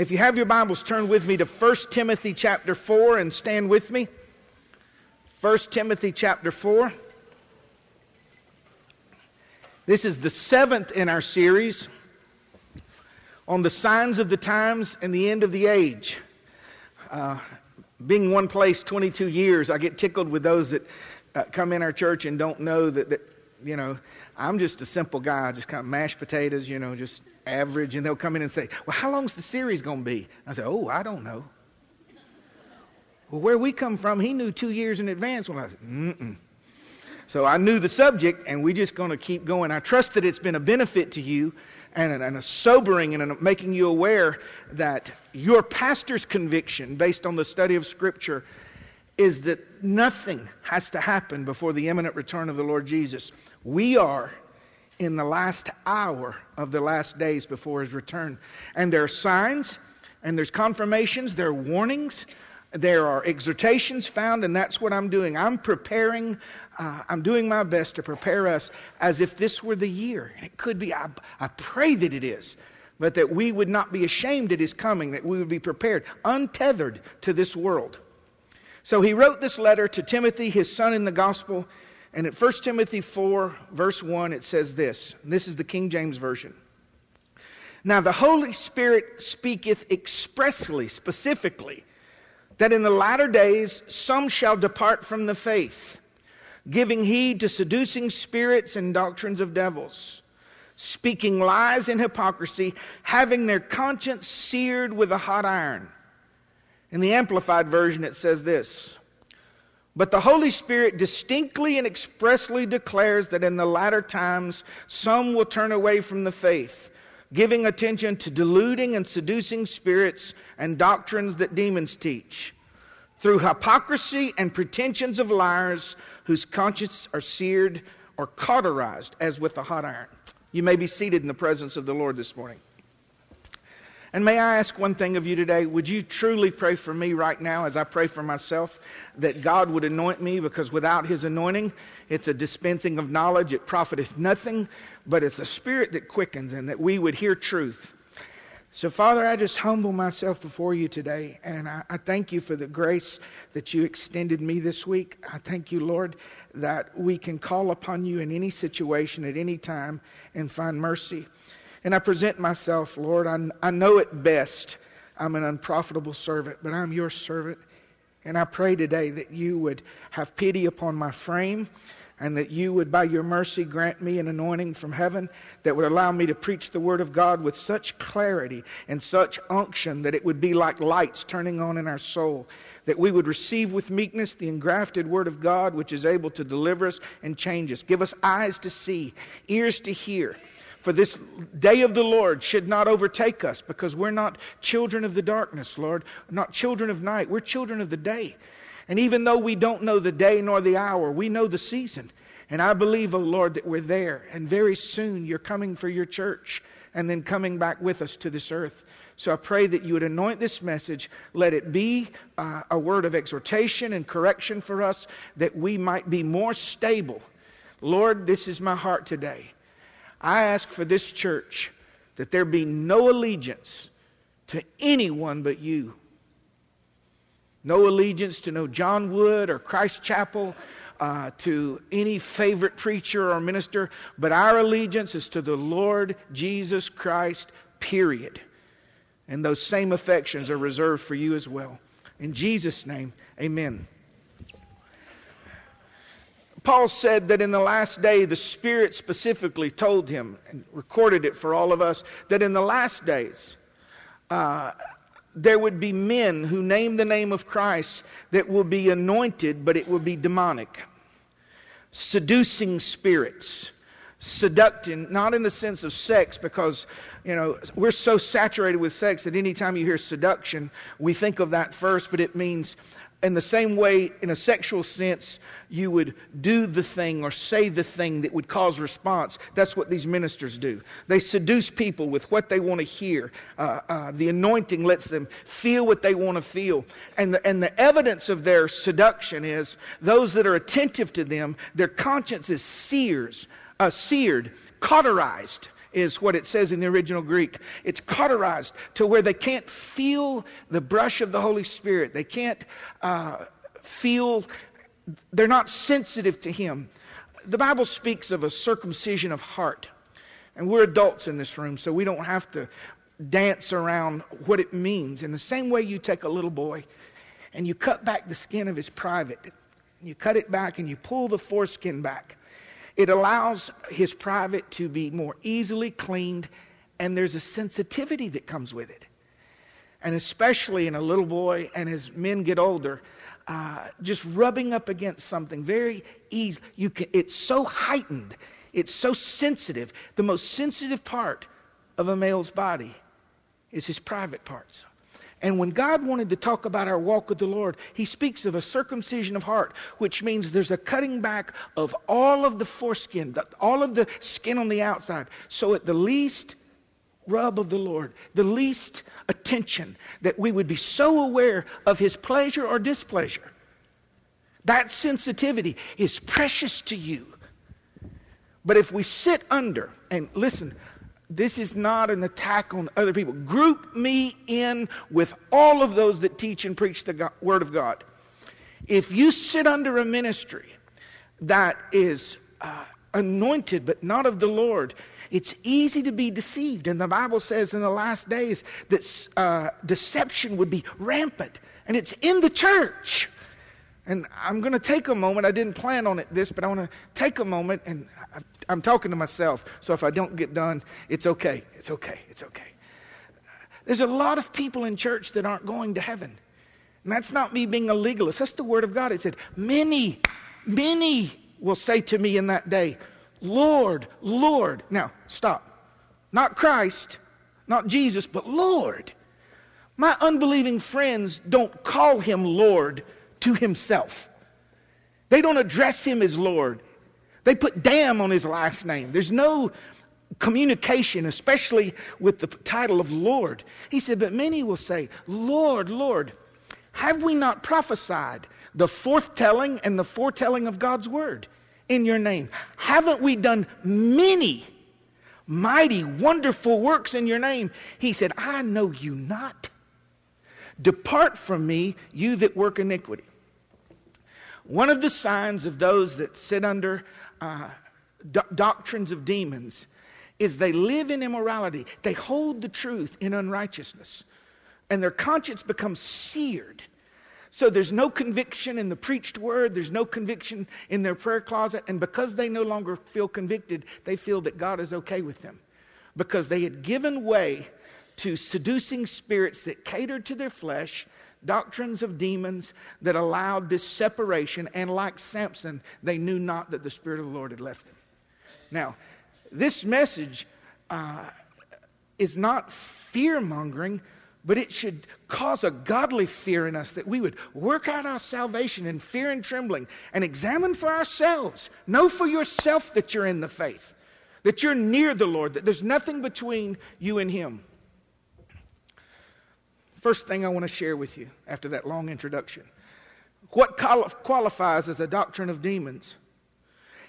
If you have your Bibles, turn with me to 1 Timothy chapter 4 and stand with me. 1 Timothy chapter 4. This is the seventh in our series on the signs of the times and the end of the age. Uh, being one place 22 years, I get tickled with those that uh, come in our church and don't know that, that, you know, I'm just a simple guy, just kind of mashed potatoes, you know, just average. And they'll come in and say, Well, how long's the series going to be? I say, Oh, I don't know. Well, where we come from, he knew two years in advance when I said, Mm-mm. So I knew the subject, and we're just going to keep going. I trust that it's been a benefit to you and and a sobering and a making you aware that your pastor's conviction, based on the study of Scripture, is that nothing has to happen before the imminent return of the Lord Jesus. We are in the last hour of the last days before his return. And there are signs, and there's confirmations, there are warnings, there are exhortations found, and that's what I'm doing. I'm preparing, uh, I'm doing my best to prepare us as if this were the year. And it could be, I, I pray that it is, but that we would not be ashamed at his coming, that we would be prepared, untethered to this world. So he wrote this letter to Timothy, his son in the gospel. And at 1 Timothy 4, verse 1, it says this. This is the King James Version. Now, the Holy Spirit speaketh expressly, specifically, that in the latter days some shall depart from the faith, giving heed to seducing spirits and doctrines of devils, speaking lies and hypocrisy, having their conscience seared with a hot iron in the Amplified Version, it says this But the Holy Spirit distinctly and expressly declares that in the latter times some will turn away from the faith, giving attention to deluding and seducing spirits and doctrines that demons teach, through hypocrisy and pretensions of liars whose consciences are seared or cauterized as with a hot iron. You may be seated in the presence of the Lord this morning. And may I ask one thing of you today? Would you truly pray for me right now as I pray for myself that God would anoint me because without his anointing, it's a dispensing of knowledge. It profiteth nothing, but it's a spirit that quickens and that we would hear truth. So, Father, I just humble myself before you today, and I, I, thank you for the grace that you extended me this week. I thank you, Lord, that we can call upon you in any situation at any time and find mercy. And I present myself, Lord. I, I know it best. I'm an unprofitable servant, but I'm your servant. And I pray today that you would have pity upon my frame and that you would, by your mercy, grant me an anointing from heaven that would allow me to preach the Word of God with such clarity and such unction that it would be like lights turning on in our soul. That we would receive with meekness the engrafted Word of God, which is able to deliver us and change us. Give us eyes to see, ears to hear for this day of the Lord should not overtake us because we're not children of the darkness, Lord, not children of night. We're children of the day. And even though we don't know the day nor the hour, we know the season. And I believe, oh Lord, that we're there. And very soon you're coming for your church and then coming back with us to this earth. So I pray that you would anoint this message. Let it be uh, a word of exhortation and correction for us that we might be more stable. Lord, this is my heart today. I ask for this church that there be no allegiance to anyone but you. No allegiance to no John Wood or Christ Chapel, uh, to any favorite preacher or minister, but our allegiance is to the Lord Jesus Christ, period. And those same affections are reserved for you as well. In Jesus' name, amen. Paul said that in the last day, the Spirit specifically told him and recorded it for all of us that in the last days, uh, there would be men who name the name of Christ that will be anointed, but it will be demonic. Seducing spirits. Seducting, not in the sense of sex, because, you know, we're so saturated with sex that anytime you hear seduction, we think of that first, but it means in the same way, in a sexual sense, you would do the thing or say the thing that would cause response. That's what these ministers do. They seduce people with what they want to hear. Uh, uh, the anointing lets them feel what they want to feel. And the, and the evidence of their seduction is those that are attentive to them, their conscience is sears, uh, seared, cauterized is what it says in the original Greek. It's cauterized to where they can't feel the brush of the Holy Spirit. They can't uh, feel, they're not sensitive to Him. The Bible speaks of a circumcision of heart. And we're adults in this room, so we don't have to dance around what it means. In the same way you take a little boy and you cut back the skin of his private, you cut it back and you pull the foreskin back. It allows his private to be more easily cleaned, and there's a sensitivity that comes with it. And especially in a little boy, and as men get older, uh, just rubbing up against something very easy. You can, it's so heightened, it's so sensitive. The most sensitive part of a male's body is his private parts. And when God wanted to talk about our walk with the Lord, he speaks of a circumcision of heart, which means there's a cutting back of all of the foreskin, all of the skin on the outside. So at the least rub of the Lord, the least attention, that we would be so aware of his pleasure or displeasure. That sensitivity is precious to you. But if we sit under, and listen, this is not an attack on other people. Group me in with all of those that teach and preach the God, Word of God. If you sit under a ministry that is uh, anointed but not of the Lord, it's easy to be deceived. And the Bible says in the last days that uh, deception would be rampant, and it's in the church. And I'm going to take a moment. I didn't plan on it this, but I want to take a moment and I'm talking to myself, so if I don't get done, it's okay. It's okay. It's okay. There's a lot of people in church that aren't going to heaven. And that's not me being a legalist. That's the word of God. It said, Many, many will say to me in that day, Lord, Lord. Now, stop. Not Christ, not Jesus, but Lord. My unbelieving friends don't call him Lord to himself. They don't address him as Lord. They put damn on his last name. There's no communication, especially with the title of Lord. He said, But many will say, Lord, Lord, have we not prophesied the forthtelling and the foretelling of God's word in your name? Haven't we done many mighty, wonderful works in your name? He said, I know you not. Depart from me, you that work iniquity. One of the signs of those that sit under do- doctrines of demons is they live in immorality. They hold the truth in unrighteousness. And their conscience becomes seared. So there's no conviction in the preached word, there's no conviction in their prayer closet. And because they no longer feel convicted, they feel that God is okay with them. Because they had given way to seducing spirits that catered to their flesh doctrines of demons that allowed this separation, and like Samson, they knew not that the Spirit of the Lord had left them. Now, this message uh, is not fear mongering, but it should cause a godly fear in us that we would work out our salvation in fear and trembling and examine for ourselves. Know for yourself that you're in the faith, that you're near the Lord, that there's nothing between you and Him. First thing I want to share with you after that long introduction what qualifies as a doctrine of demons?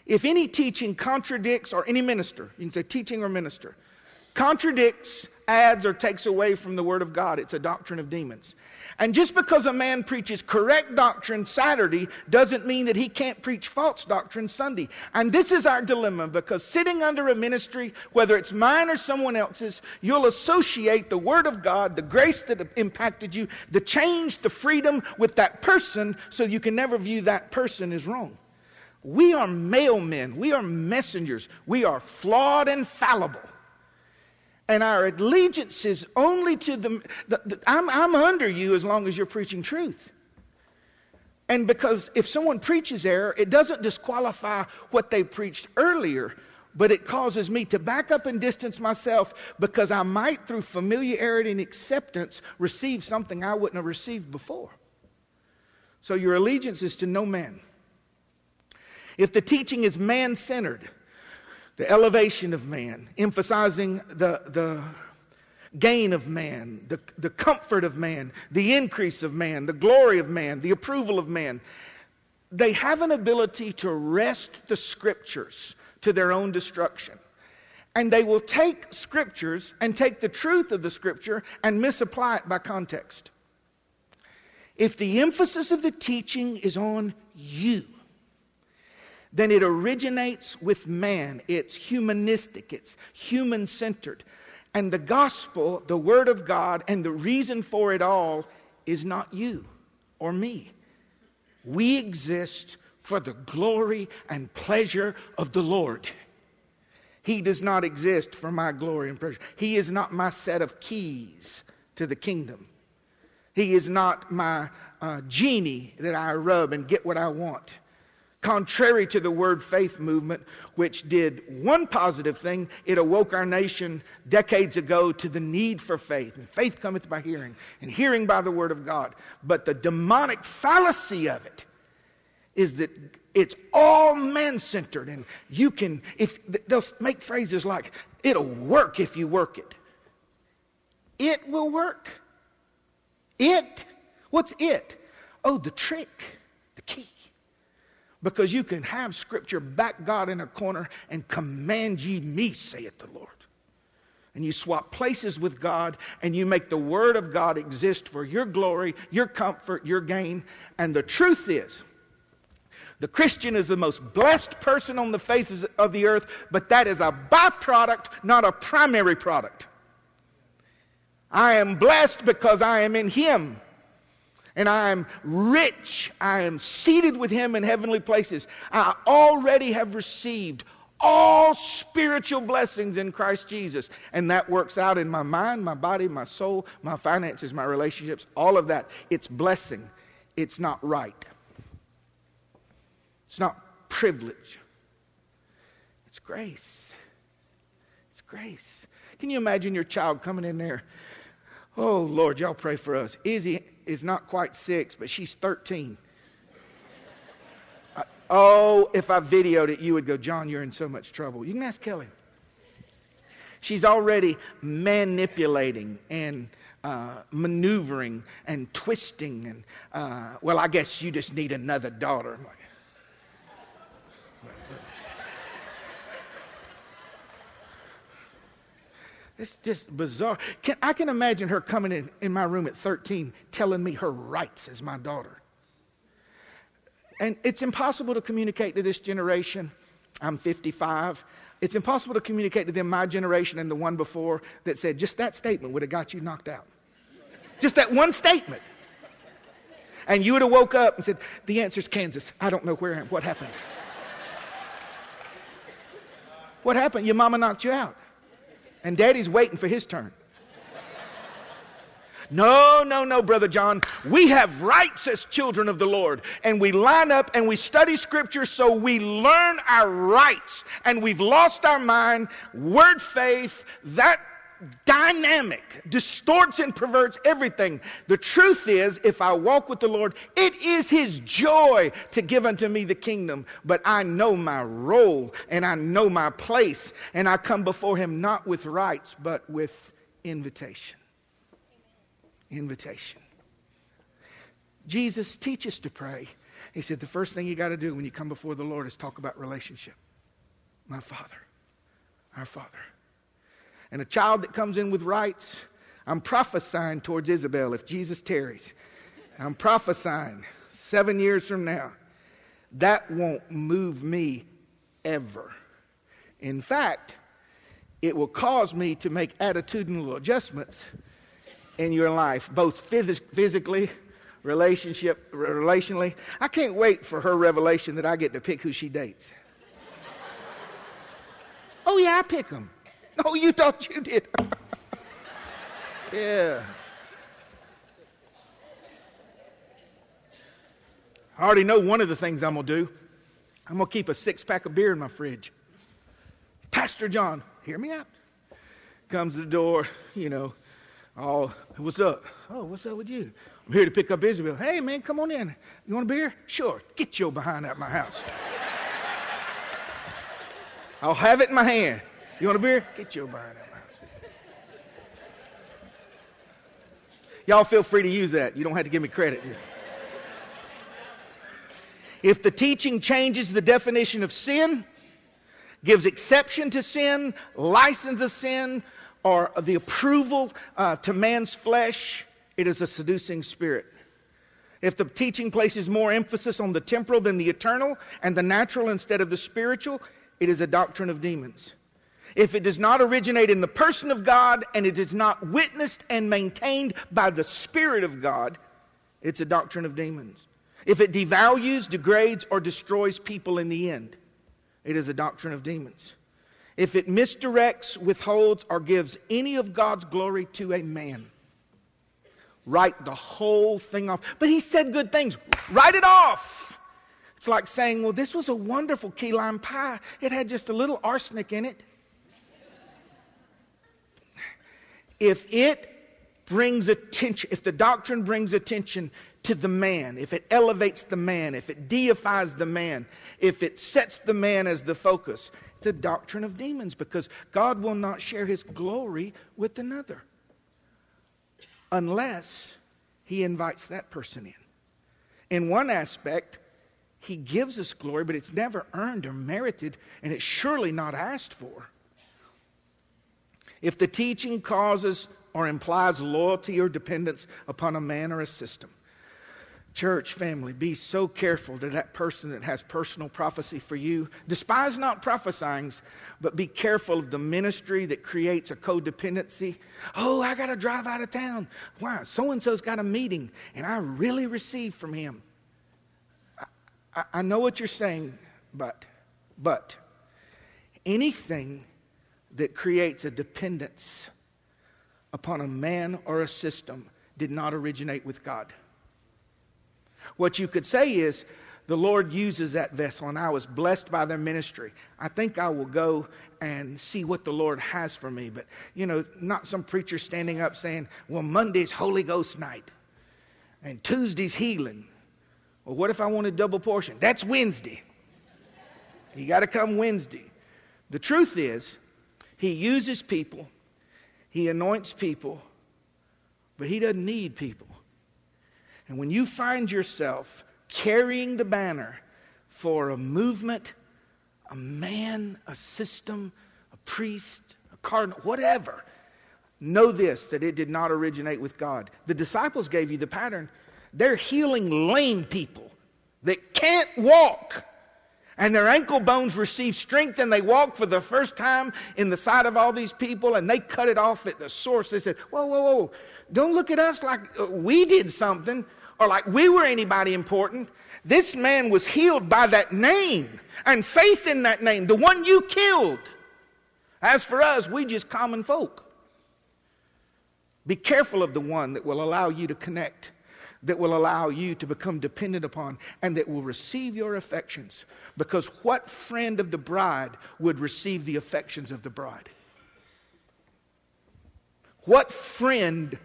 If any teaching contradicts, or any minister, you can say teaching or minister, contradicts, adds, or takes away from the Word of God, it's a doctrine of demons. And just because a man preaches correct doctrine Saturday doesn't mean that he can't preach false doctrine Sunday. And this is our dilemma because sitting under a ministry, whether it's mine or someone else's, you'll associate the Word of God, the grace that impacted you, the change, the freedom with that person so you can never view that person as wrong. We are mailmen, we are messengers, we are flawed and fallible and our allegiance is only to the, the, the I'm, I'm under you as long as you're preaching truth. And because if someone preaches error, it doesn't disqualify what they preached earlier, but it causes me to back up and distance myself because I might, through familiarity and acceptance, receive something I wouldn't have received before. So your allegiance is to no man. If the teaching is man centered, the elevation of man, emphasizing the, the gain of man, the, the comfort of man, the increase of man, the glory of man, the approval of man. They have an ability to wrest the scriptures to their own destruction. And they will take scriptures and take the truth of the scripture and misapply it by context. If the emphasis of the teaching is on you, then it originates with man. It's humanistic, it's human centered. And the gospel, the word of God, and the reason for it all is not you or me. We exist for the glory and pleasure of the Lord. He does not exist for my glory and pleasure. He is not my set of keys to the kingdom. He is not my uh, genie that I rub and get what I want. Contrary to the word faith movement, which did one positive thing, it awoke our nation decades ago to the need for faith. And faith cometh by hearing, and hearing by the word of God. But the demonic fallacy of it is that it's all man centered, and you can, if they'll make phrases like, it'll work if you work it. It will work. It, what's it? Oh, the trick, because you can have scripture back God in a corner and command ye me, saith the Lord. And you swap places with God and you make the word of God exist for your glory, your comfort, your gain. And the truth is, the Christian is the most blessed person on the face of the earth, but that is a byproduct, not a primary product. I am blessed because I am in Him and I am rich. I am seated with him in heavenly places. I already have received all spiritual blessings in Christ Jesus. And that works out in my mind, my body, my soul, my finances, my relationships, all of that. It's blessing, it's not right. It's not privilege, it's grace. It's grace. Can you imagine your child coming in there? Oh, Lord, y'all pray for us. Izzy, is not quite six, but she's 13. I, oh, if I videoed it, you would go, John, you're in so much trouble. You can ask Kelly. She's already manipulating and uh, maneuvering and twisting. And, uh, well, I guess you just need another daughter. It's just bizarre. Can, I can imagine her coming in, in my room at 13 telling me her rights as my daughter. And it's impossible to communicate to this generation. I'm 55. It's impossible to communicate to them my generation and the one before that said just that statement would have got you knocked out. just that one statement. And you would have woke up and said, The answer's Kansas. I don't know where what happened. what happened? Your mama knocked you out and daddy's waiting for his turn. No, no, no, Brother John. We have rights as children of the Lord. And we line up and we study Scripture so we learn our rights. And we've lost our mind. Word faith, that dynamic, distorts and perverts everything. The truth is, if I walk with the Lord, it is His joy to give unto me the kingdom. But I know my role and I know my place, and I come before Him not with rights, but with invitation. Invitation. Jesus teaches to pray. He said, The first thing you got to do when you come before the Lord is talk about relationship. My Father, our Father and a child that comes in with rights, I'm prophesying towards Isabel if Jesus tarries. I'm prophesying seven years from now. That won't move me ever. In fact, it will cause me to make attitudinal adjustments in your life, both physically, relationship, relationally. I can't wait for her revelation that I get to pick who she dates. oh, yeah, I pick them. No, oh, you thought you did. yeah. I already know one of the things I'm going to do. I'm going to keep a six pack of beer in my fridge. Pastor John, hear me out. Comes to the door, you know, all, what's up? Oh, what's up with you? I'm here to pick up Isabel. Hey, man, come on in. You want a beer? Sure. Get your behind out my house. I'll have it in my hand. You want a beer? Get your behind out house. Y'all feel free to use that. You don't have to give me credit. If the teaching changes the definition of sin, gives exception to sin, license of sin, or the approval uh, to man's flesh, it is a seducing spirit. If the teaching places more emphasis on the temporal than the eternal and the natural instead of the spiritual, it is a doctrine of demons. If it does not originate in the person of God and it is not witnessed and maintained by the Spirit of God, it's a doctrine of demons. If it devalues, degrades, or destroys people in the end, it is a doctrine of demons. If it misdirects, withholds, or gives any of God's glory to a man, write the whole thing off. But he said good things, write it off. It's like saying, well, this was a wonderful key lime pie. It had just a little arsenic in it. If it brings attention, if the doctrine brings attention to the man, if it elevates the man, if it deifies the man, if it sets the man as the focus, it's a doctrine of demons because God will not share his glory with another unless he invites that person in. In one aspect, he gives us glory, but it's never earned or merited, and it's surely not asked for. If the teaching causes or implies loyalty or dependence upon a man or a system, Church family, be so careful to that person that has personal prophecy for you. Despise not prophesying, but be careful of the ministry that creates a codependency. Oh, I got to drive out of town. Why? So and so's got a meeting, and I really received from him. I, I, I know what you're saying, but, but anything that creates a dependence upon a man or a system did not originate with God. What you could say is, the Lord uses that vessel, and I was blessed by their ministry. I think I will go and see what the Lord has for me. But, you know, not some preacher standing up saying, well, Monday's Holy Ghost night, and Tuesday's healing. Well, what if I want a double portion? That's Wednesday. You got to come Wednesday. The truth is, He uses people, He anoints people, but He doesn't need people. And when you find yourself carrying the banner for a movement, a man, a system, a priest, a cardinal, whatever, know this that it did not originate with God. The disciples gave you the pattern. They're healing lame people that can't walk. And their ankle bones received strength and they walked for the first time in the sight of all these people and they cut it off at the source. They said, Whoa, whoa, whoa, don't look at us like uh, we did something or like we were anybody important. This man was healed by that name and faith in that name, the one you killed. As for us, we just common folk. Be careful of the one that will allow you to connect, that will allow you to become dependent upon, and that will receive your affections. Because what friend of the bride would receive the affections of the bride? What friend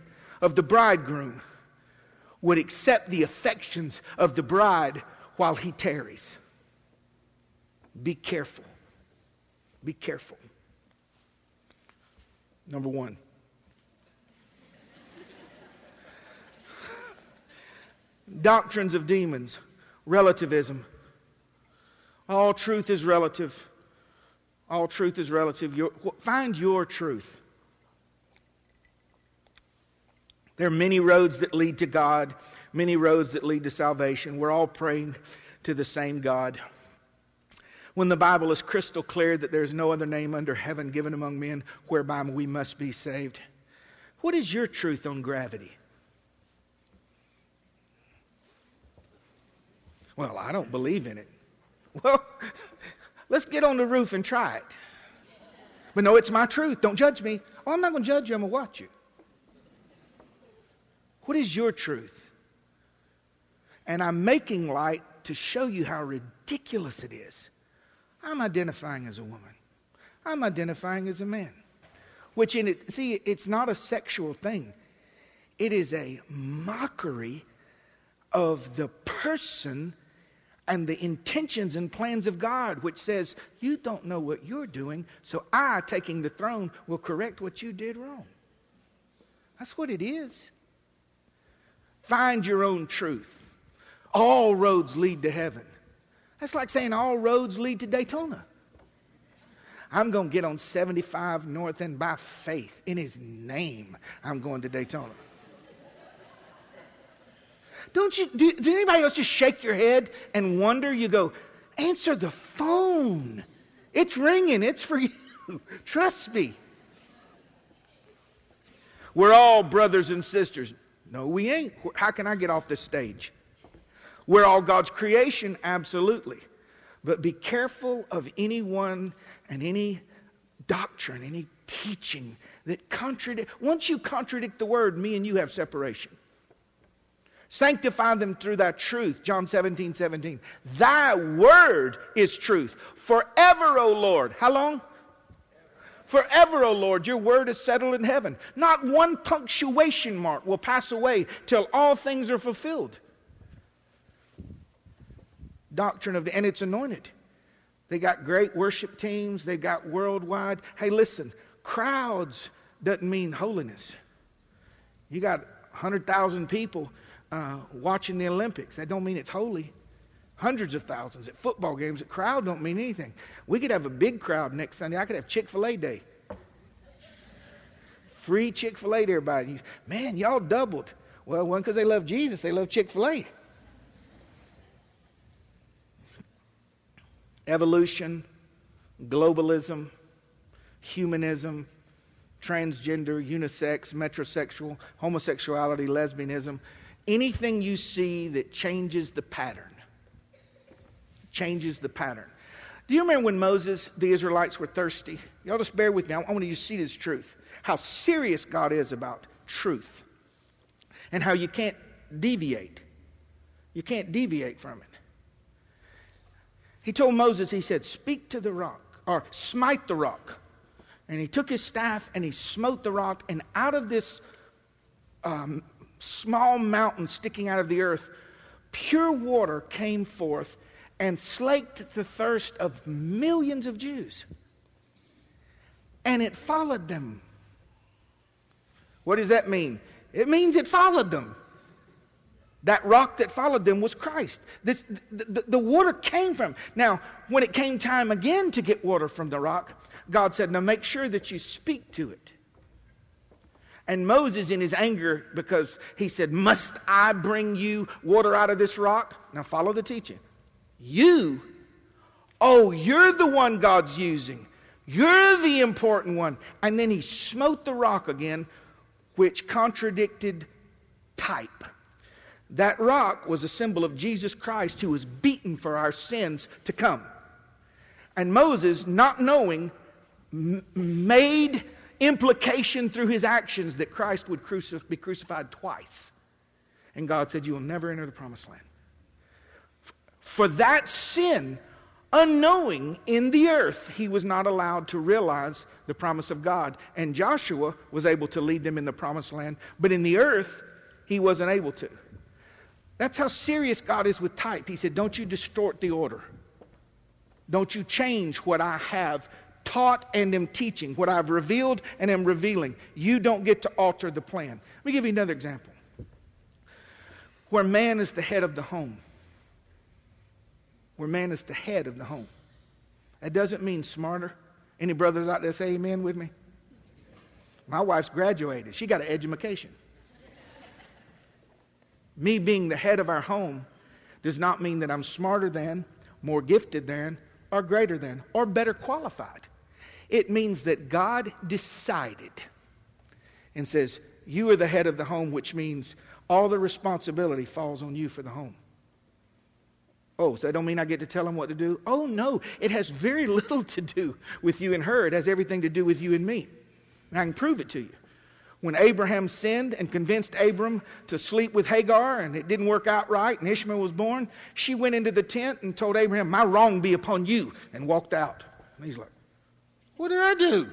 of the bridegroom would accept the affections of the bride while he tarries. Be careful. Be careful. Number one. Doctrines of demons, relativism. All truth is relative. All truth is relative. Your, find your truth. There are many roads that lead to God, many roads that lead to salvation. We're all praying to the same God. When the Bible is crystal clear that there's no other name under heaven given among men whereby we must be saved. What is your truth on gravity? Well, I don't believe in it. Well, let's get on the roof and try it. But no, it's my truth. Don't judge me. Oh, I'm not going to judge you. I'm going to watch you. What is your truth? And I'm making light to show you how ridiculous it is. I'm identifying as a woman. I'm identifying as a man. Which in it, see, it's not a sexual thing. It is a mockery of the person and the intentions and plans of God, which says, You don't know what you're doing, so I, taking the throne, will correct what you did wrong. That's what it is. Find your own truth. All roads lead to heaven. That's like saying all roads lead to Daytona. I'm going to get on 75 North and by faith, in his name, I'm going to Daytona. Don't you, do, does anybody else just shake your head and wonder? You go, answer the phone. It's ringing, it's for you. Trust me. We're all brothers and sisters. No, we ain't. How can I get off this stage? We're all God's creation, absolutely. But be careful of anyone and any doctrine, any teaching that contradict. Once you contradict the word, me and you have separation. Sanctify them through thy truth. John 17, 17. Thy word is truth. Forever, O Lord. How long? Forever, O Lord, your word is settled in heaven. Not one punctuation mark will pass away till all things are fulfilled doctrine of the, and it's anointed. They got great worship teams, they got worldwide. Hey, listen, crowds doesn't mean holiness. You got 100,000 people uh, watching the Olympics. That don't mean it's holy. Hundreds of thousands at football games. A crowd don't mean anything. We could have a big crowd next Sunday. I could have Chick fil A day. Free Chick fil A to everybody. Man, y'all doubled. Well, one, because they love Jesus, they love Chick fil A. evolution, globalism, humanism, transgender, unisex, metrosexual, homosexuality, lesbianism, anything you see that changes the pattern. Changes the pattern. Do you remember when Moses, the Israelites were thirsty? Y'all just bear with me. I want you to see this truth. How serious God is about truth. And how you can't deviate. You can't deviate from it. He told Moses, he said, Speak to the rock, or smite the rock. And he took his staff and he smote the rock, and out of this um, small mountain sticking out of the earth, pure water came forth and slaked the thirst of millions of Jews. And it followed them. What does that mean? It means it followed them. That rock that followed them was Christ. This, the, the, the, water came from. Now, when it came time again to get water from the rock, God said, Now make sure that you speak to it. And Moses, in his anger, because he said, Must I bring you water out of this rock? Now follow the teaching. You, oh, you're the one God's using. You're the important one. And then he smote the rock again, which contradicted type. That rock was a symbol of Jesus Christ who was beaten for our sins to come. And Moses, not knowing, m- made implication through his actions that Christ would crucif- be crucified twice. And God said, You will never enter the promised land. For that sin, unknowing in the earth, he was not allowed to realize the promise of God. And Joshua was able to lead them in the promised land, but in the earth, he wasn't able to. That's how serious God is with type. He said, Don't you distort the order. Don't you change what I have taught and am teaching, what I've revealed and am revealing. You don't get to alter the plan. Let me give you another example. Where man is the head of the home. Where man is the head of the home. That doesn't mean smarter. Any brothers out there say amen with me? My wife's graduated. She got an education. Me being the head of our home does not mean that I'm smarter than, more gifted than, or greater than, or better qualified. It means that God decided and says, You are the head of the home, which means all the responsibility falls on you for the home. Oh, so that don't mean I get to tell them what to do? Oh, no. It has very little to do with you and her. It has everything to do with you and me. And I can prove it to you when Abraham sinned and convinced Abram to sleep with Hagar and it didn't work out right and Ishmael was born, she went into the tent and told Abraham, My wrong be upon you, and walked out. And he's like, What did I do?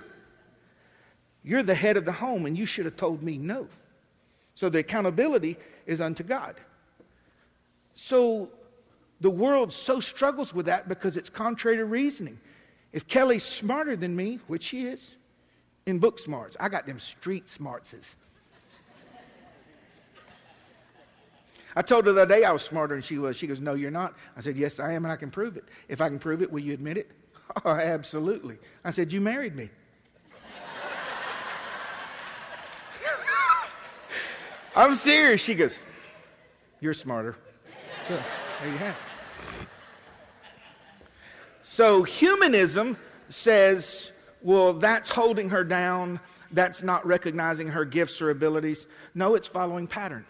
You're the head of the home and you should have told me no. So the accountability is unto God. So the world so struggles with that because it's contrary to reasoning. If Kelly's smarter than me, which she is, in book smarts. I got them street smartses. I told her the other day I was smarter than she was. She goes, No, you're not. I said, Yes, I am, and I can prove it. If I can prove it, will you admit it? Oh, absolutely. I said, You married me. I'm serious. She goes, You're smarter. So, there you have it. So, humanism says, Well, that's holding her down. That's not recognizing her gifts or abilities. No, it's following pattern.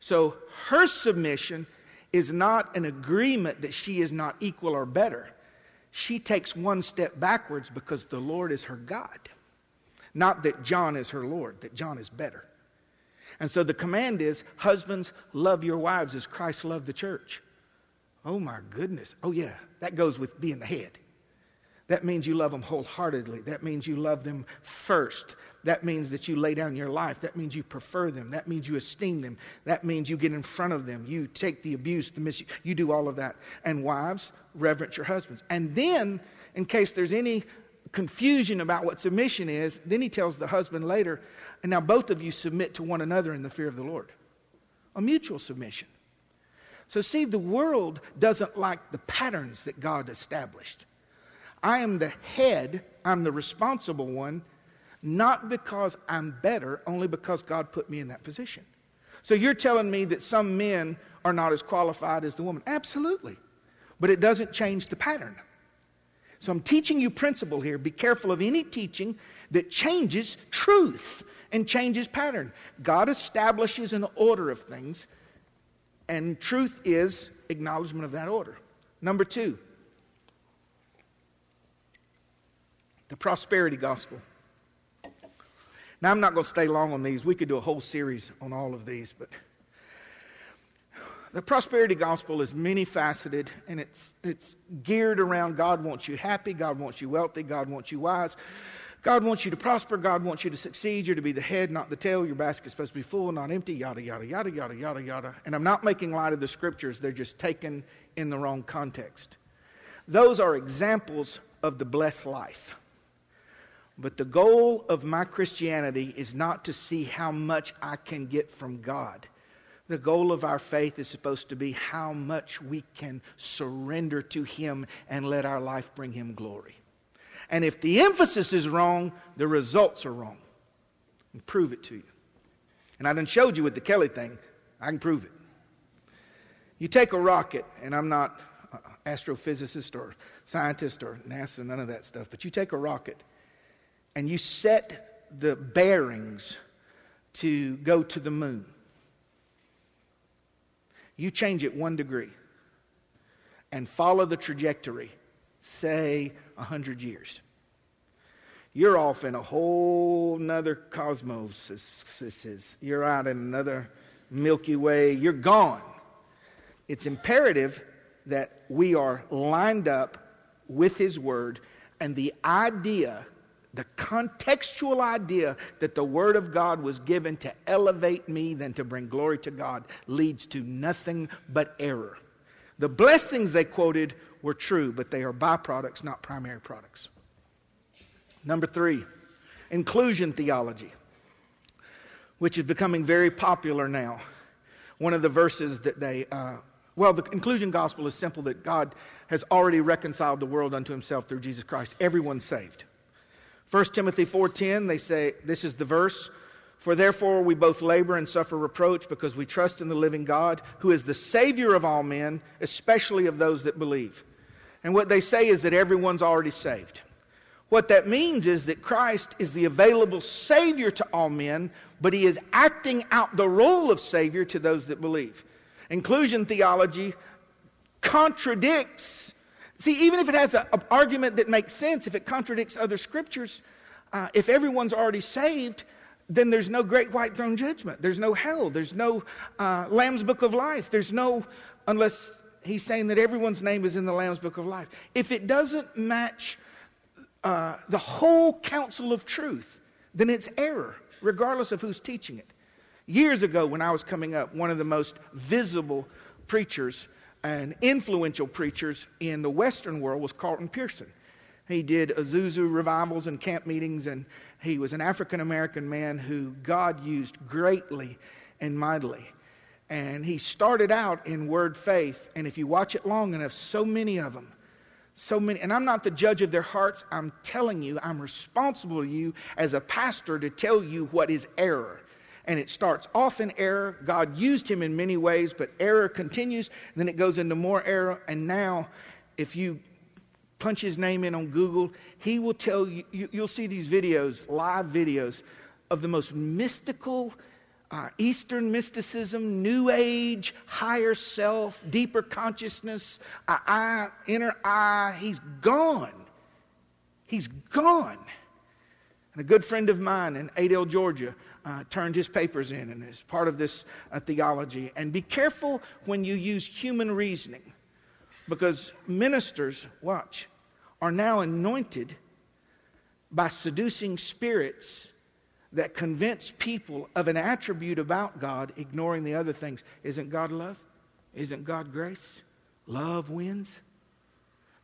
So, her submission is not an agreement that she is not equal or better. She takes one step backwards because the Lord is her God. Not that John is her Lord, that John is better. And so the command is husbands, love your wives as Christ loved the church. Oh my goodness. Oh, yeah, that goes with being the head. That means you love them wholeheartedly. That means you love them first. That means that you lay down your life. That means you prefer them. That means you esteem them. That means you get in front of them. You take the abuse, the misuse. You do all of that. And wives, reverence your husbands. And then, in case there's any confusion about what submission is, then he tells the husband later, and now both of you submit to one another in the fear of the Lord. A mutual submission. So, see, the world doesn't like the patterns that God established. I am the head, I'm the responsible one, not because I'm better, only because God put me in that position. So, you're telling me that some men are not as qualified as the woman? Absolutely. But it doesn't change the pattern. So, I'm teaching you principle here. Be careful of any teaching that changes truth and changes pattern. God establishes an order of things, and truth is acknowledgement of that order. Number two, the prosperity gospel. Now, I'm not going to stay long on these. We could do a whole series on all of these, but the prosperity gospel is many faceted and it's, it's geared around God wants you happy, God wants you wealthy, God wants you wise. God wants you to prosper. God wants you to succeed. You're to be the head, not the tail. Your basket's supposed to be full, not empty, yada, yada, yada, yada, yada, yada. And I'm not making light of the scriptures, they're just taken in the wrong context. Those are examples of the blessed life. But the goal of my Christianity is not to see how much I can get from God. The goal of our faith is supposed to be how much we can surrender to Him and let our life bring Him glory. And if the emphasis is wrong, the results are wrong. And prove it to you. And I done showed you with the Kelly thing. I can prove it. You take a rocket, and I'm not astrophysicist or scientist or NASA, none of that stuff, but you take a rocket and you set the bearings to go to the moon. You change it one degree and follow the trajectory say, 100 years. You're off in a whole nother cosmos. You're out in another Milky Way. You're gone. It's imperative that we are lined up with His Word and the idea, the contextual idea that the Word of God was given to elevate me than to bring glory to God leads to nothing but error. The blessings they quoted were true, but they are byproducts, not primary products. Number three, inclusion theology, which is becoming very popular now. One of the verses that they, uh, well, the inclusion gospel is simple that God has already reconciled the world unto himself through Jesus Christ. Everyone's saved. 1 Timothy 4:10 they say this is the verse for therefore we both labor and suffer reproach because we trust in the living God who is the savior of all men especially of those that believe and what they say is that everyone's already saved. What that means is that Christ is the available Savior to all men, but He is acting out the role of Savior to those that believe. Inclusion theology contradicts. See, even if it has an argument that makes sense, if it contradicts other scriptures, uh, if everyone's already saved, then there's no great white throne judgment. There's no hell. There's no uh, Lamb's book of life. There's no, unless he's saying that everyone's name is in the Lamb's Book of Life. If it doesn't match uh, the whole counsel of truth, then it's error, regardless of who's teaching it. Years ago, when I was coming up, one of the most visible preachers and influential preachers in the Western world was Carlton Pearson. He did Azusa revivals and camp meetings, and he was an African American man who God used greatly and mightily. And he started out in word faith, and if you watch it long enough, so many of them So many, and I'm not the judge of their hearts. I'm telling you, I'm responsible to you as a pastor to tell you what is error. And it starts off in error. God used him in many ways, but error continues. Then it goes into more error. And now, if you punch his name in on Google, he will tell you, you will see these videos, live videos, of the most mystical, uh, Eastern mysticism, New Age, higher self, deeper consciousness, I, inner eye. He's gone. He's gone. And a good friend of mine in Adel, Georgia, uh, turned his papers in and is part of this uh, theology. And be careful when you use human reasoning because ministers, watch, are now anointed by seducing spirits that convince people of an attribute about God, ignoring the other things. Isn't God love? Isn't God grace? Love wins.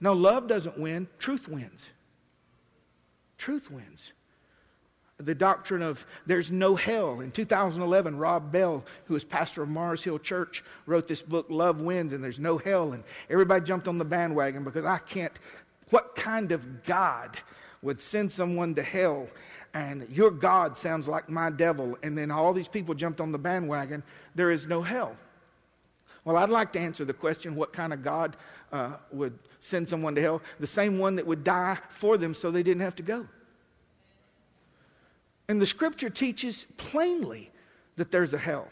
No, love doesn't win, truth wins. Truth wins. The doctrine of there's no hell. In 2011, Rob Bell, who is pastor of Mars Hill Church, wrote this book, Love Wins, and there's no hell. And everybody jumped on the bandwagon because I can't. What kind of God would send someone to hell and your God sounds like my devil, and then all these people jumped on the bandwagon, there is no hell. Well, I'd like to answer the question what kind of God uh, would send someone to hell? The same one that would die for them so they didn't have to go. And the scripture teaches plainly that there's a hell.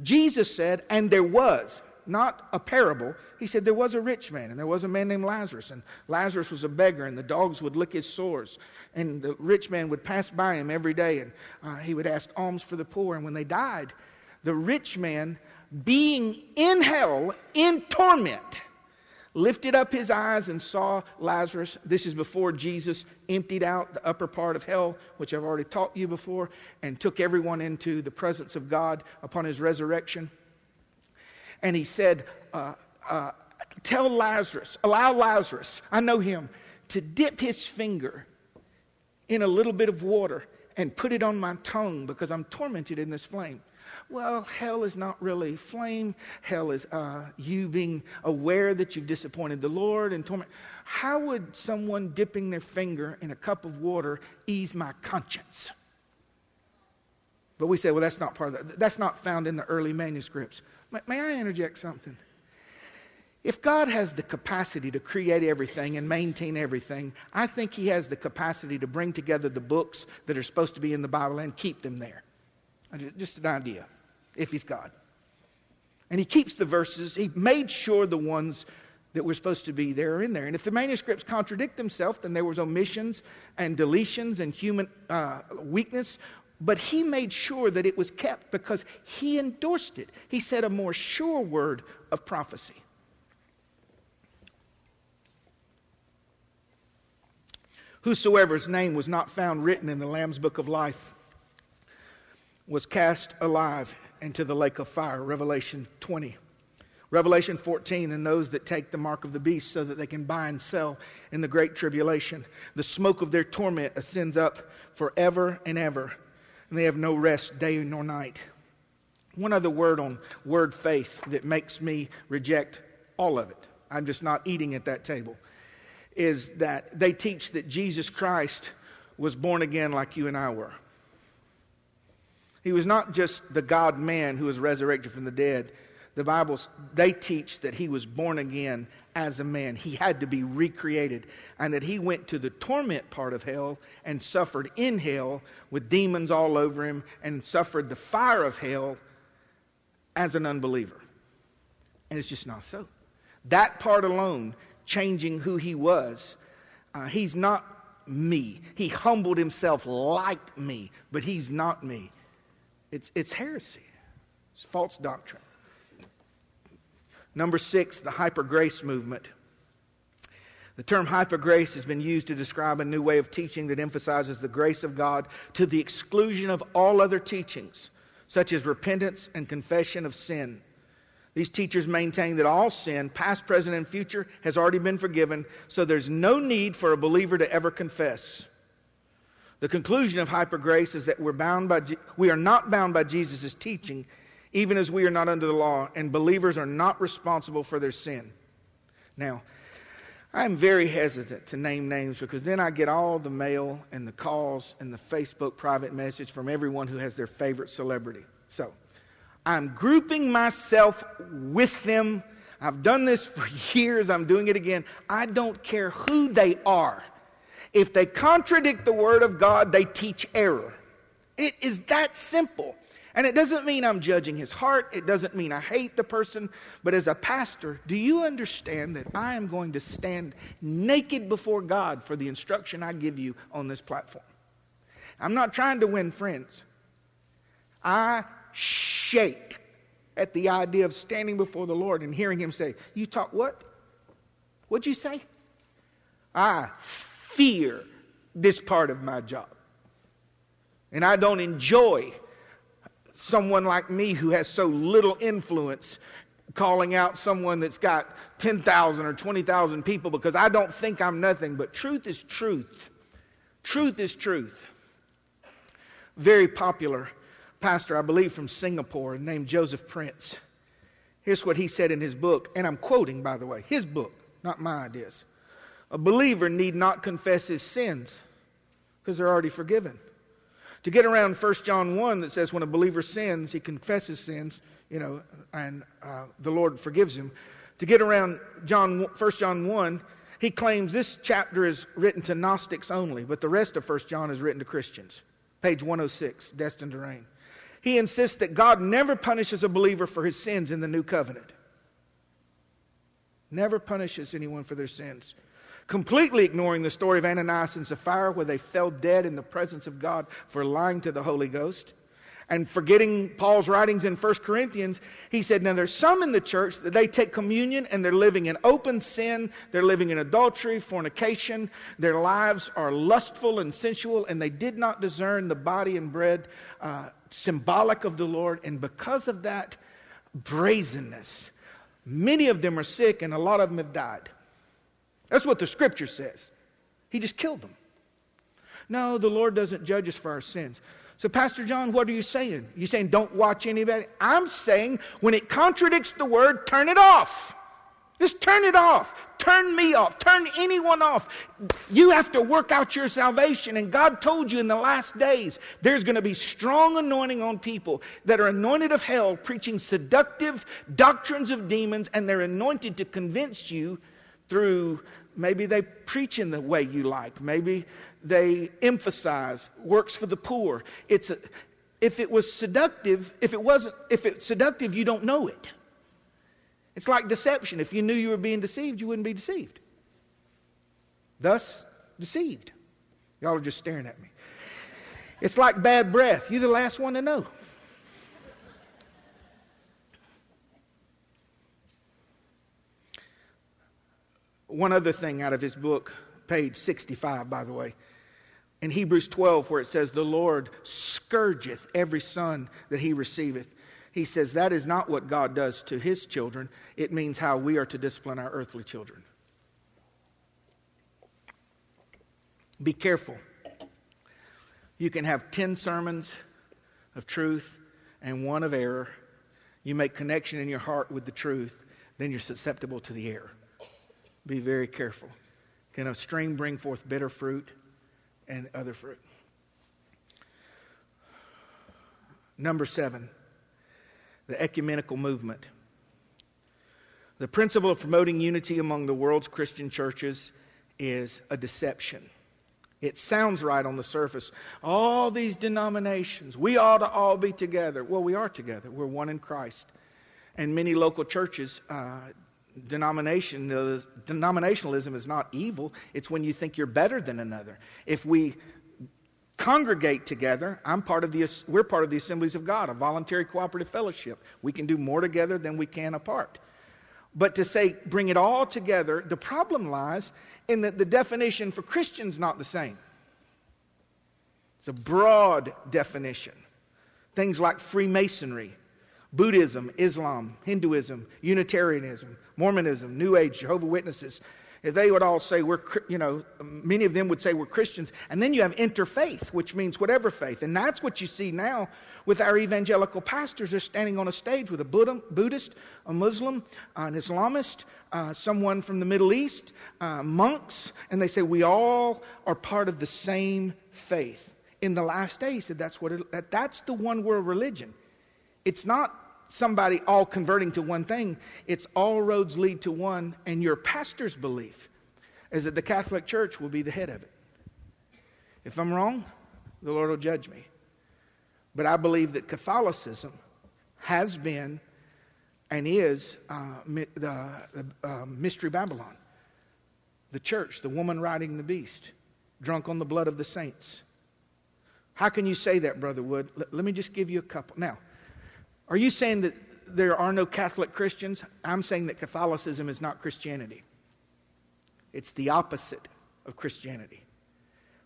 Jesus said, and there was not a parable. He said there was a rich man, and there was a man named Lazarus, and Lazarus was a beggar, and the dogs would lick his sores. And the rich man would pass by him every day, and uh, he would ask alms for the poor. And when they died, the rich man, being in hell, in torment, lifted up his eyes and saw Lazarus. This is before Jesus emptied out the upper part of hell, which I've already taught you before, and took everyone into the presence of God upon his resurrection and he said, uh, uh, Tell Lazarus, allow Lazarus, I know him, to dip his finger in a little bit of water and put it on my tongue because I'm tormented in this flame. Well, hell is not really flame. Hell is uh, you being aware that you've disappointed the Lord and torment. How would someone dipping their finger in a cup of water ease my conscience? But we say, well, that's not part of that. That's not found in the early manuscripts. May I interject something? If God has the capacity to create everything and maintain everything, I think He has the capacity to bring together the books that are supposed to be in the Bible and keep them there. Just an idea, if He's God. And He keeps the verses, He made sure the ones that were supposed to be there are in there. And if the manuscripts contradict themselves, then there was omissions and deletions and human uh, weakness but he made sure that it was kept because he endorsed it. He said a more sure word of prophecy. Whosoever's name was not found written in the Lamb's book of life was cast alive into the lake of fire. Revelation 20. Revelation 14, and those that take the mark of the beast so that they can buy and sell in the great tribulation. The smoke of their torment ascends up forever and ever and they have no rest day nor night. One other word on word faith that makes me reject all of it. I'm just not eating at that table. Is that they teach that Jesus Christ was born again like you and I were. He was not just the God man who was resurrected from the dead. The Bible, they teach that he was born again as a man. He had to be recreated, and that he went to the torment part of hell and suffered in hell with demons all over him and suffered the fire of hell as an unbeliever. And it's just not so. That part alone, changing who he was, uh, he's not me. He humbled himself like me, but he's not me. It's, it's heresy, it's false doctrine. Number six, the hyper grace movement. The term hyper grace has been used to describe a new way of teaching that emphasizes the grace of God to the exclusion of all other teachings, such as repentance and confession of sin. These teachers maintain that all sin, past, present, and future, has already been forgiven, so there's no need for a believer to ever confess. The conclusion of hyper grace is that we're bound by, we are not bound by Jesus' teaching even as we are not under the law, and believers are not responsible for their sin. Now, I'm very hesitant to name names because then I get all the mail and the calls and the Facebook private message from everyone who has their favorite celebrity. So I'm grouping myself with them. I've done this for years. I'm doing it again. I don't care who they are. If they contradict the Word of God, they teach error. It is that simple. And it doesn't mean I'm judging his heart. It doesn't mean I hate the person. But as a pastor, do you understand that I am going to stand naked before God for the instruction I give you on this platform? I'm not trying to win friends. I shake at the idea of standing before the Lord and hearing him say, You talk what? What'd you say? I fear this part of my job. And I don't enjoy someone like me who has so little influence calling out someone that's got 10,000 or 20,000 people because I don't think I'm nothing. But truth is truth. Truth is truth. Very popular pastor, I believe from Singapore, named Joseph Prince. Here's what he said in his book, and I'm quoting, by the way, his book, not my ideas. A believer need not confess his sins because they're already forgiven. To get around 1 John 1 that says when a believer sins, he confesses sins, you know, and uh, the Lord forgives him. To get around John, 1 John 1, he claims this chapter is written to Gnostics only, but the rest of 1 John is written to Christians. Page 106, Destined to Reign. He insists that God never punishes a believer for his sins in the new covenant. Never punishes anyone for their sins completely ignoring the story of Ananias and Sapphira, where they fell dead in the presence of God for lying to the Holy Ghost. And forgetting Paul's writings in 1 Corinthians, he said, Now there's some in the church that they take communion and they're living in open sin, they're living in adultery, fornication, their lives are lustful and sensual, and they did not discern the body and bread uh, symbolic of the Lord. And because of that brazenness, many of them are sick and a lot of them have died. That's what the scripture says. He just killed them. No, the Lord doesn't judge us for our sins. So, Pastor John, what are you saying? You saying don't watch anybody? I'm saying when it contradicts the word, turn it off. Just turn it off. Turn me off. Turn anyone off. You have to work out your salvation. And God told you in the last days there's going to be strong anointing on people that are anointed of hell, preaching seductive doctrines of demons, and they're anointed to convince you through maybe they preach in the way you like, maybe they emphasize works for the poor. It's a, if it was seductive, if it wasn't, if it's seductive, you don't know it. It's like deception. If you knew you were being deceived, you wouldn't be deceived. Thus, deceived. Y'all are just staring at me. It's like bad breath. You're the last one to know. One other thing out of his book, page 65, by the way. In Hebrews 12, where it says, The Lord scourgeth every son that he receiveth. He says that is not what God does to his children, it means how we are to discipline our earthly children. Be careful. You can have 10 sermons of truth and one of error. You make connection in your heart with the truth, then you're susceptible to the error. Be very careful. Can a stream bring forth bitter fruit and other fruit? Number seven, the ecumenical movement. The principle of promoting unity among the world's Christian churches is a deception. It sounds right on the surface. All these denominations, we ought to all be together. Well, we are together. We're one in Christ. And many local churches uh, Uh, denominationalism is not evil. It's when you think you're better than another. If we congregate together, I'm part of the, we're part of the Assemblies of God, a voluntary cooperative fellowship. We can do more together than we can apart. But to say bring it all together, the problem lies in that the definition for Christians not the same. It's a broad definition. Things like Freemasonry, Buddhism, Islam, Hinduism, Unitarianism, Mormonism, New Age, Jehovah Witnesses. They would all say we're, you know, many of them would say we're Christians. And then you have interfaith, which means whatever faith. And that's what you see now with our evangelical pastors. They're standing on a stage with a Buddhist, a Muslim, an Islamist, uh, someone from the Middle East, uh, monks, and they say we all are part of the same faith. In the last days, said that's what it, that, that's the one world religion. It's not somebody all converting to one thing, it's all roads lead to one, and your pastor's belief is that the Catholic Church will be the head of it. If I'm wrong, the Lord will judge me. But I believe that Catholicism has been and is uh, the, uh, Mystery Babylon. The church, the woman riding the beast, drunk on the blood of the saints. How can you say that, Brother Wood? Let me just give you a couple. Now, are you saying that there are no Catholic Christians? I'm saying that Catholicism is not Christianity. It's the opposite of Christianity.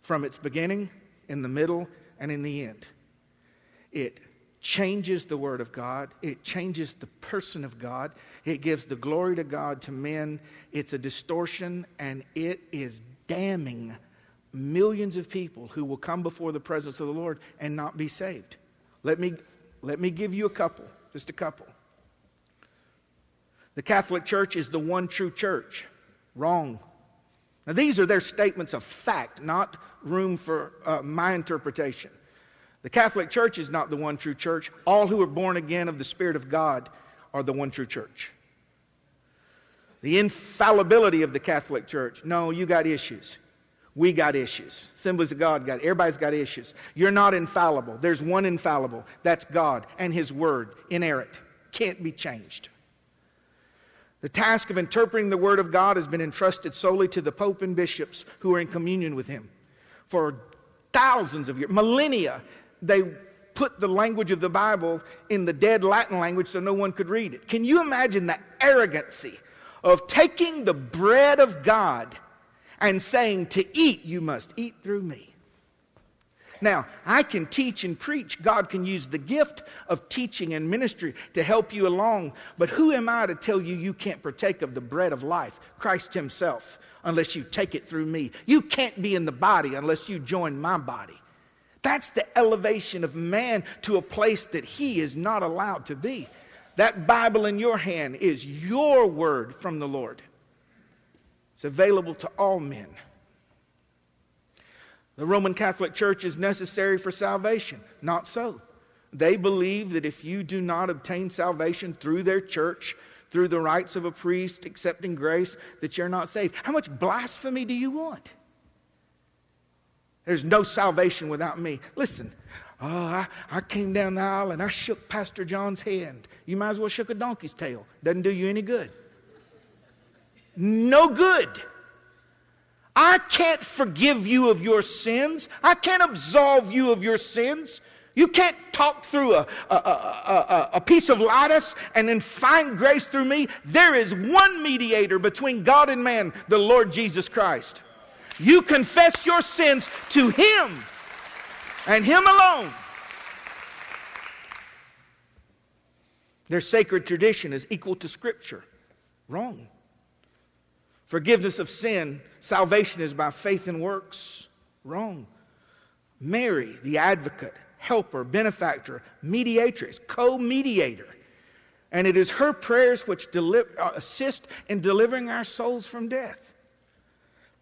From its beginning, in the middle, and in the end. It changes the Word of God, it changes the person of God, it gives the glory to God to men. It's a distortion, and it is damning millions of people who will come before the presence of the Lord and not be saved. Let me let me give you a couple, just a couple. The Catholic Church is the one true church. Wrong. Now, these are their statements of fact, not room for uh, my interpretation. The Catholic Church is not the one true church. All who are born again of the Spirit of God are the one true church. The infallibility of the Catholic Church, no, you got issues. We got issues. Assemblies of God got, everybody's got issues. You're not infallible. There's one infallible. That's God and His Word, inerrant, can't be changed. The task of interpreting the Word of God has been entrusted solely to the Pope and bishops who are in communion with Him. For thousands of years, millennia, they put the language of the Bible in the dead Latin language so no one could read it. Can you imagine the arrogancy of taking the bread of God? And saying, To eat, you must eat through me. Now, I can teach and preach. God can use the gift of teaching and ministry to help you along. But who am I to tell you you can't partake of the bread of life, Christ Himself, unless you take it through me? You can't be in the body unless you join my body. That's the elevation of man to a place that he is not allowed to be. That Bible in your hand is your word from the Lord. It's available to all men. The Roman Catholic Church is necessary for salvation. Not so. They believe that if you do not obtain salvation through their church, through the rites of a priest, accepting grace, that you're not saved. How much blasphemy do you want? There's no salvation without me. Listen, oh, I, I came down the aisle and I shook Pastor John's hand. You might as well shook a donkey's tail. Doesn't do you any good no good. I can't forgive you of your sins. I can't absolve you of your sins. You can't talk through a, a, a, a, piece of lattice and then find grace through me. There is one mediator between God and man, the Lord Jesus Christ. You confess your sins to Him and Him alone. Their sacred tradition is equal to Scripture. Wrong. Forgiveness of sin, salvation is by faith and works. Wrong. Mary, the advocate, helper, benefactor, mediatrix, co mediator. And it is her prayers which deliver, uh, assist in delivering our souls from death.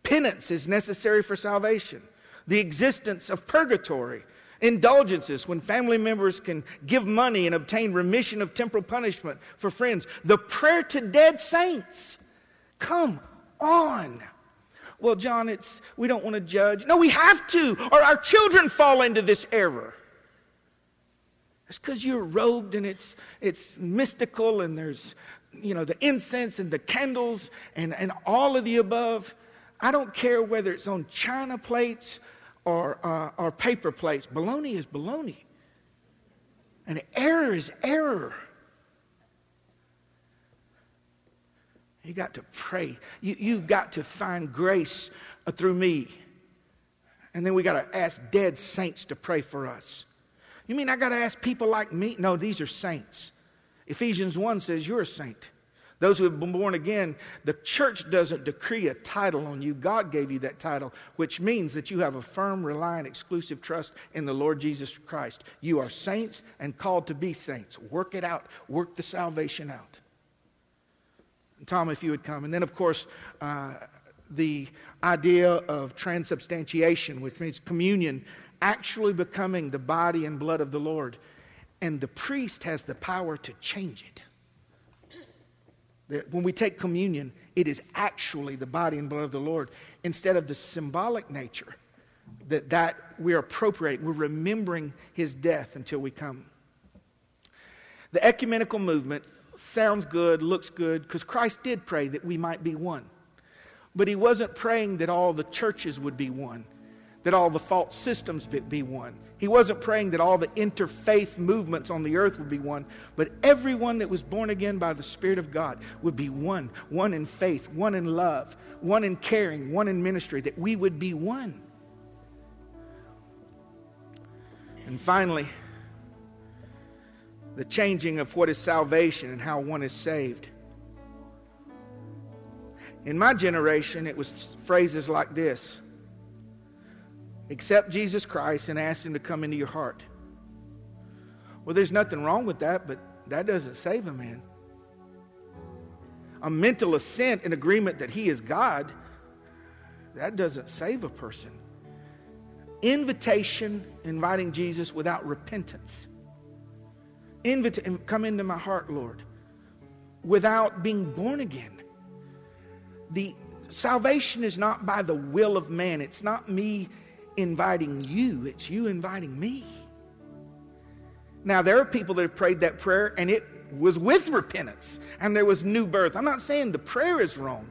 Penance is necessary for salvation. The existence of purgatory, indulgences when family members can give money and obtain remission of temporal punishment for friends. The prayer to dead saints. Come on. Well, John, it's we don't want to judge. No, we have to, or our children fall into this error. It's because you're robed and it's it's mystical and there's you know the incense and the candles and, and all of the above. I don't care whether it's on china plates or, uh, or paper plates. Baloney is baloney. And error is error. You got to pray. You, you've got to find grace through me. And then we got to ask dead saints to pray for us. You mean I got to ask people like me? No, these are saints. Ephesians 1 says you're a saint. Those who have been born again, the church doesn't decree a title on you. God gave you that title, which means that you have a firm, reliant, exclusive trust in the Lord Jesus Christ. You are saints and called to be saints. Work it out, work the salvation out. Tom, if you would come. And then, of course, uh, the idea of transubstantiation, which means communion, actually becoming the body and blood of the Lord. And the priest has the power to change it. That when we take communion, it is actually the body and blood of the Lord instead of the symbolic nature that, that we're appropriating. We're remembering his death until we come. The ecumenical movement sounds good, looks good, because Christ did pray that we might be one. But he wasn't praying that all the churches would be one, that all the false systems be one. He wasn't praying that all the interfaith movements on the earth would be one, but everyone that was born again by the Spirit of God would be one one in faith, one in love, one in caring, one in ministry, that we would be one. And finally, the changing of what is salvation and how one is saved. In my generation, it was phrases like this Accept Jesus Christ and ask Him to come into your heart. Well, there's nothing wrong with that, but that doesn't save a man. A mental assent in agreement that He is God, that doesn't save a person. Invitation, inviting Jesus without repentance. Invita- come into my heart, Lord, without being born again. The salvation is not by the will of man. It's not me inviting you, it's you inviting me. Now, there are people that have prayed that prayer and it was with repentance and there was new birth. I'm not saying the prayer is wrong,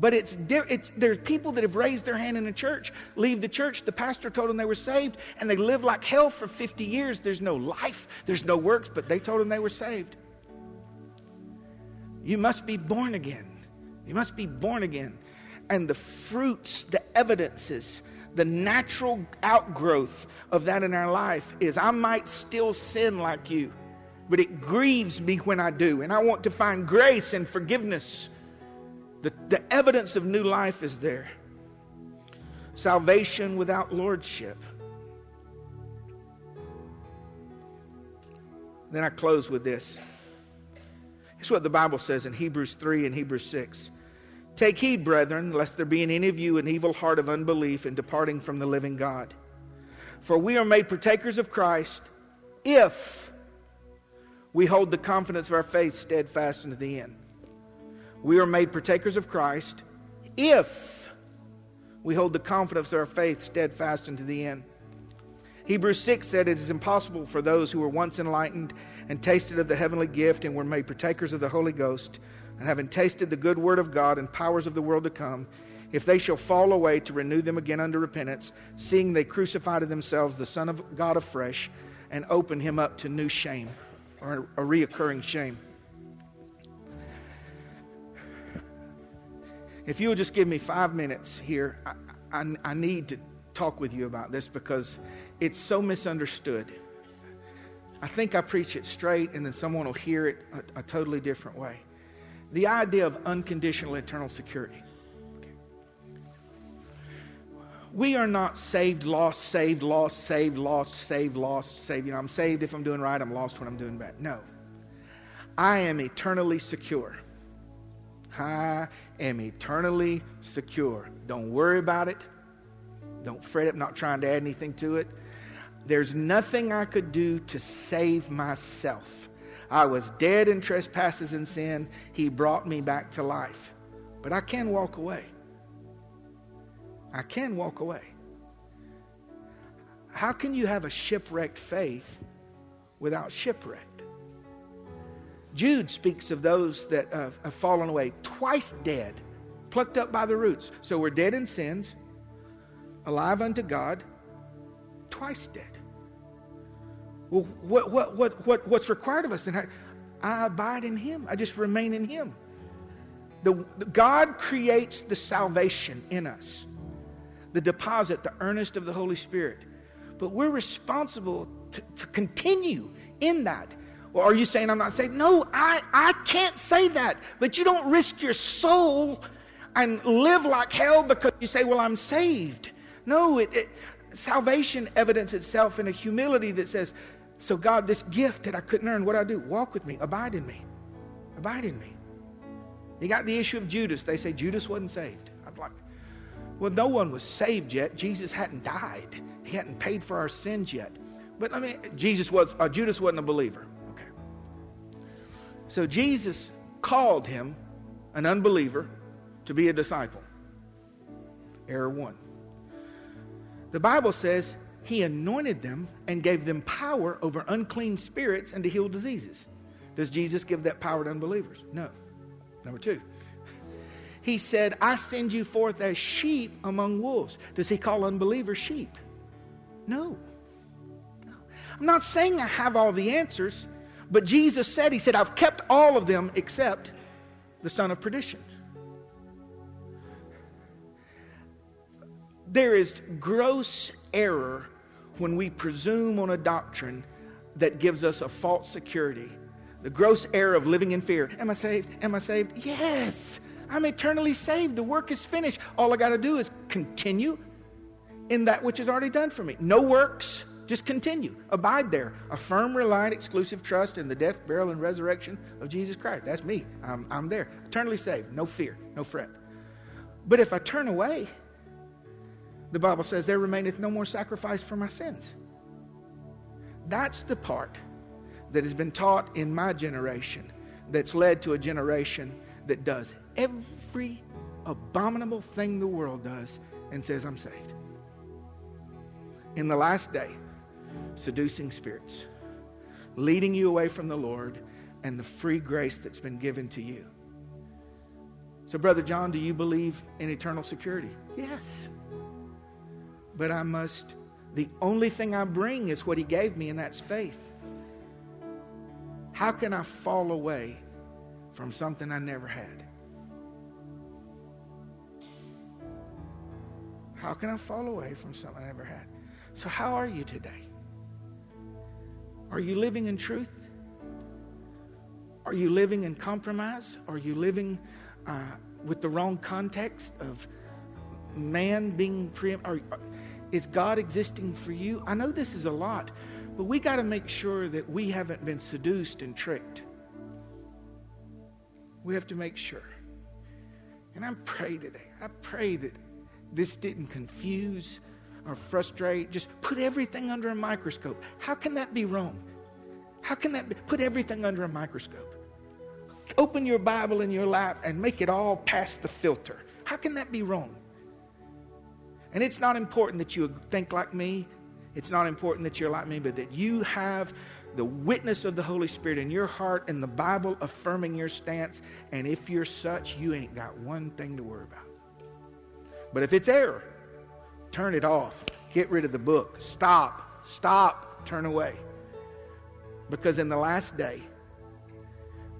but it's, it's there's people that have raised their hand in the church, leave the church, the pastor told them they were saved, and they live like hell for 50 years. There's no life, there's no works, but they told them they were saved. You must be born again. You must be born again. And the fruits, the evidences the natural outgrowth of that in our life is I might still sin like you, but it grieves me when I do. And I want to find grace and forgiveness. The, the evidence of new life is there. Salvation without lordship. Then I close with this. Here's what the Bible says in Hebrews 3 and Hebrews 6. Take heed, brethren, lest there be in any of you an evil heart of unbelief in departing from the living God. For we are made partakers of Christ if we hold the confidence of our faith steadfast unto the end. We are made partakers of Christ if we hold the confidence of our faith steadfast unto the end. Hebrews 6 said it is impossible for those who were once enlightened and tasted of the heavenly gift and were made partakers of the Holy Ghost and having tasted the good word of God and powers of the world to come, if they shall fall away to renew them again unto repentance, seeing they crucify to themselves the Son of God afresh and open him up to new shame or a reoccurring shame. If you will just give me five minutes here, I, I, I need to talk with you about this because it's so misunderstood. I think I preach it straight, and then someone will hear it a, a totally different way the idea of unconditional eternal security. We are not saved, lost, saved, lost, saved, lost, saved, lost, saved. You know, I'm saved if I'm doing right, I'm lost when I'm doing bad. No. I am eternally secure. I am eternally secure. Don't worry about it. Don't fret. I'm not trying to add anything to it. There's nothing I could do to save myself. I was dead in trespasses and sin. He brought me back to life. But I can walk away. I can walk away. How can you have a shipwrecked faith without shipwrecked? Jude speaks of those that have fallen away, twice dead, plucked up by the roots. So we're dead in sins, alive unto God, twice dead. Well, what, what, what, what, what's required of us? And I abide in Him. I just remain in Him. The, God creates the salvation in us, the deposit, the earnest of the Holy Spirit. But we're responsible to, to continue in that. Well, are you saying I'm not saved? No, I, I can't say that. But you don't risk your soul and live like hell because you say, well, I'm saved. No, it, it, salvation evidences itself in a humility that says, so God, this gift that I couldn't earn, what do I do? Walk with me, abide in me, abide in me. You got the issue of Judas. They say Judas wasn't saved. I'm like, well, no one was saved yet. Jesus hadn't died. He hadn't paid for our sins yet. But I mean, Jesus was, uh, Judas wasn't a believer. So Jesus called him an unbeliever to be a disciple. Error one. The Bible says he anointed them and gave them power over unclean spirits and to heal diseases. Does Jesus give that power to unbelievers? No. Number two, he said, I send you forth as sheep among wolves. Does he call unbelievers sheep? No. no. I'm not saying I have all the answers, but Jesus said, He said, I've kept all of them except the son of perdition. There is gross error when we presume on a doctrine that gives us a false security. The gross error of living in fear. Am I saved? Am I saved? Yes. I'm eternally saved. The work is finished. All I got to do is continue in that which is already done for me. No works, just continue. Abide there. A firm, reliant, exclusive trust in the death, burial, and resurrection of Jesus Christ. That's me. I'm, I'm there. Eternally saved. No fear, no fret. But if I turn away, the Bible says, There remaineth no more sacrifice for my sins. That's the part that has been taught in my generation that's led to a generation that does every abominable thing the world does and says, I'm saved. In the last day, seducing spirits, leading you away from the Lord and the free grace that's been given to you. So, Brother John, do you believe in eternal security? Yes but I must, the only thing I bring is what He gave me, and that's faith. How can I fall away from something I never had? How can I fall away from something I never had? So, how are you today? Are you living in truth? Are you living in compromise? Are you living uh, with the wrong context of man being pre? Are, is God existing for you? I know this is a lot, but we got to make sure that we haven't been seduced and tricked. We have to make sure. And I pray today, I pray that this didn't confuse or frustrate. Just put everything under a microscope. How can that be wrong? How can that be? Put everything under a microscope. Open your Bible in your lap and make it all pass the filter. How can that be wrong? And it's not important that you think like me. It's not important that you're like me, but that you have the witness of the Holy Spirit in your heart and the Bible affirming your stance. And if you're such, you ain't got one thing to worry about. But if it's error, turn it off. Get rid of the book. Stop. Stop. Turn away. Because in the last day,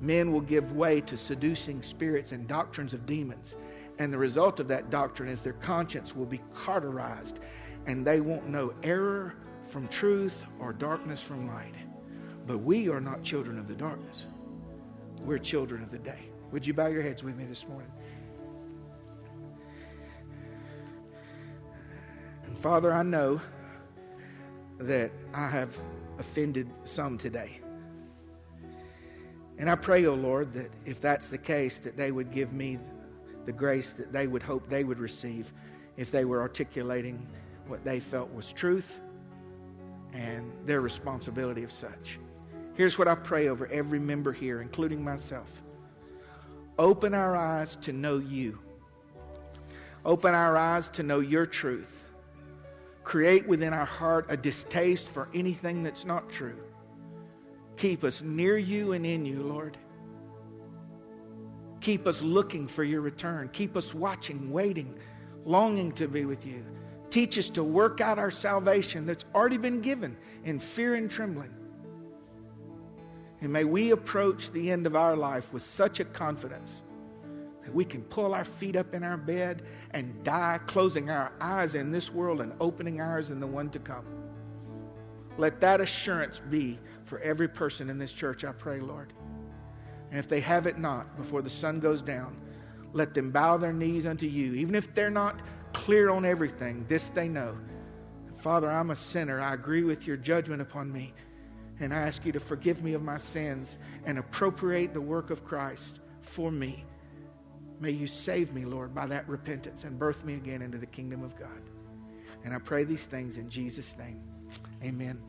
men will give way to seducing spirits and doctrines of demons and the result of that doctrine is their conscience will be cauterized and they won't know error from truth or darkness from light. But we are not children of the darkness, we're children of the day. Would you bow your heads with me this morning? Father, I know that I have offended some today. And I pray, O oh Lord, that if that's the case, that they would give me the grace that they would hope they would receive if they were articulating what they felt was truth and their responsibility of such. Here's what I pray over every member here, including myself. Open our eyes to know you. Open our eyes to know your truth. Create within our heart a distaste for anything that's not true. Keep us near you and in you, Lord. Keep us looking for your return. Keep us watching, waiting, longing to be with you. Teach us to work out our salvation that's already been given in fear and trembling. And may we approach the end of our life with such a confidence that we can pull our feet up in our bed and die, closing our eyes in this world and opening ours in the one to come. Let that assurance be for every person in this church, I pray, Lord. And if they have it not before the sun goes down, let them bow their knees unto you. Even if they're not clear on everything, this they know. Father, I'm a sinner. I agree with your judgment upon me. And I ask you to forgive me of my sins and appropriate the work of Christ for me. May you save me, Lord, by that repentance and birth me again into the kingdom of God. And I pray these things in Jesus' name. Amen.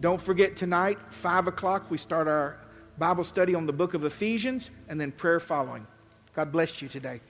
Don't forget tonight, 5 o'clock, we start our Bible study on the book of Ephesians and then prayer following. God bless you today.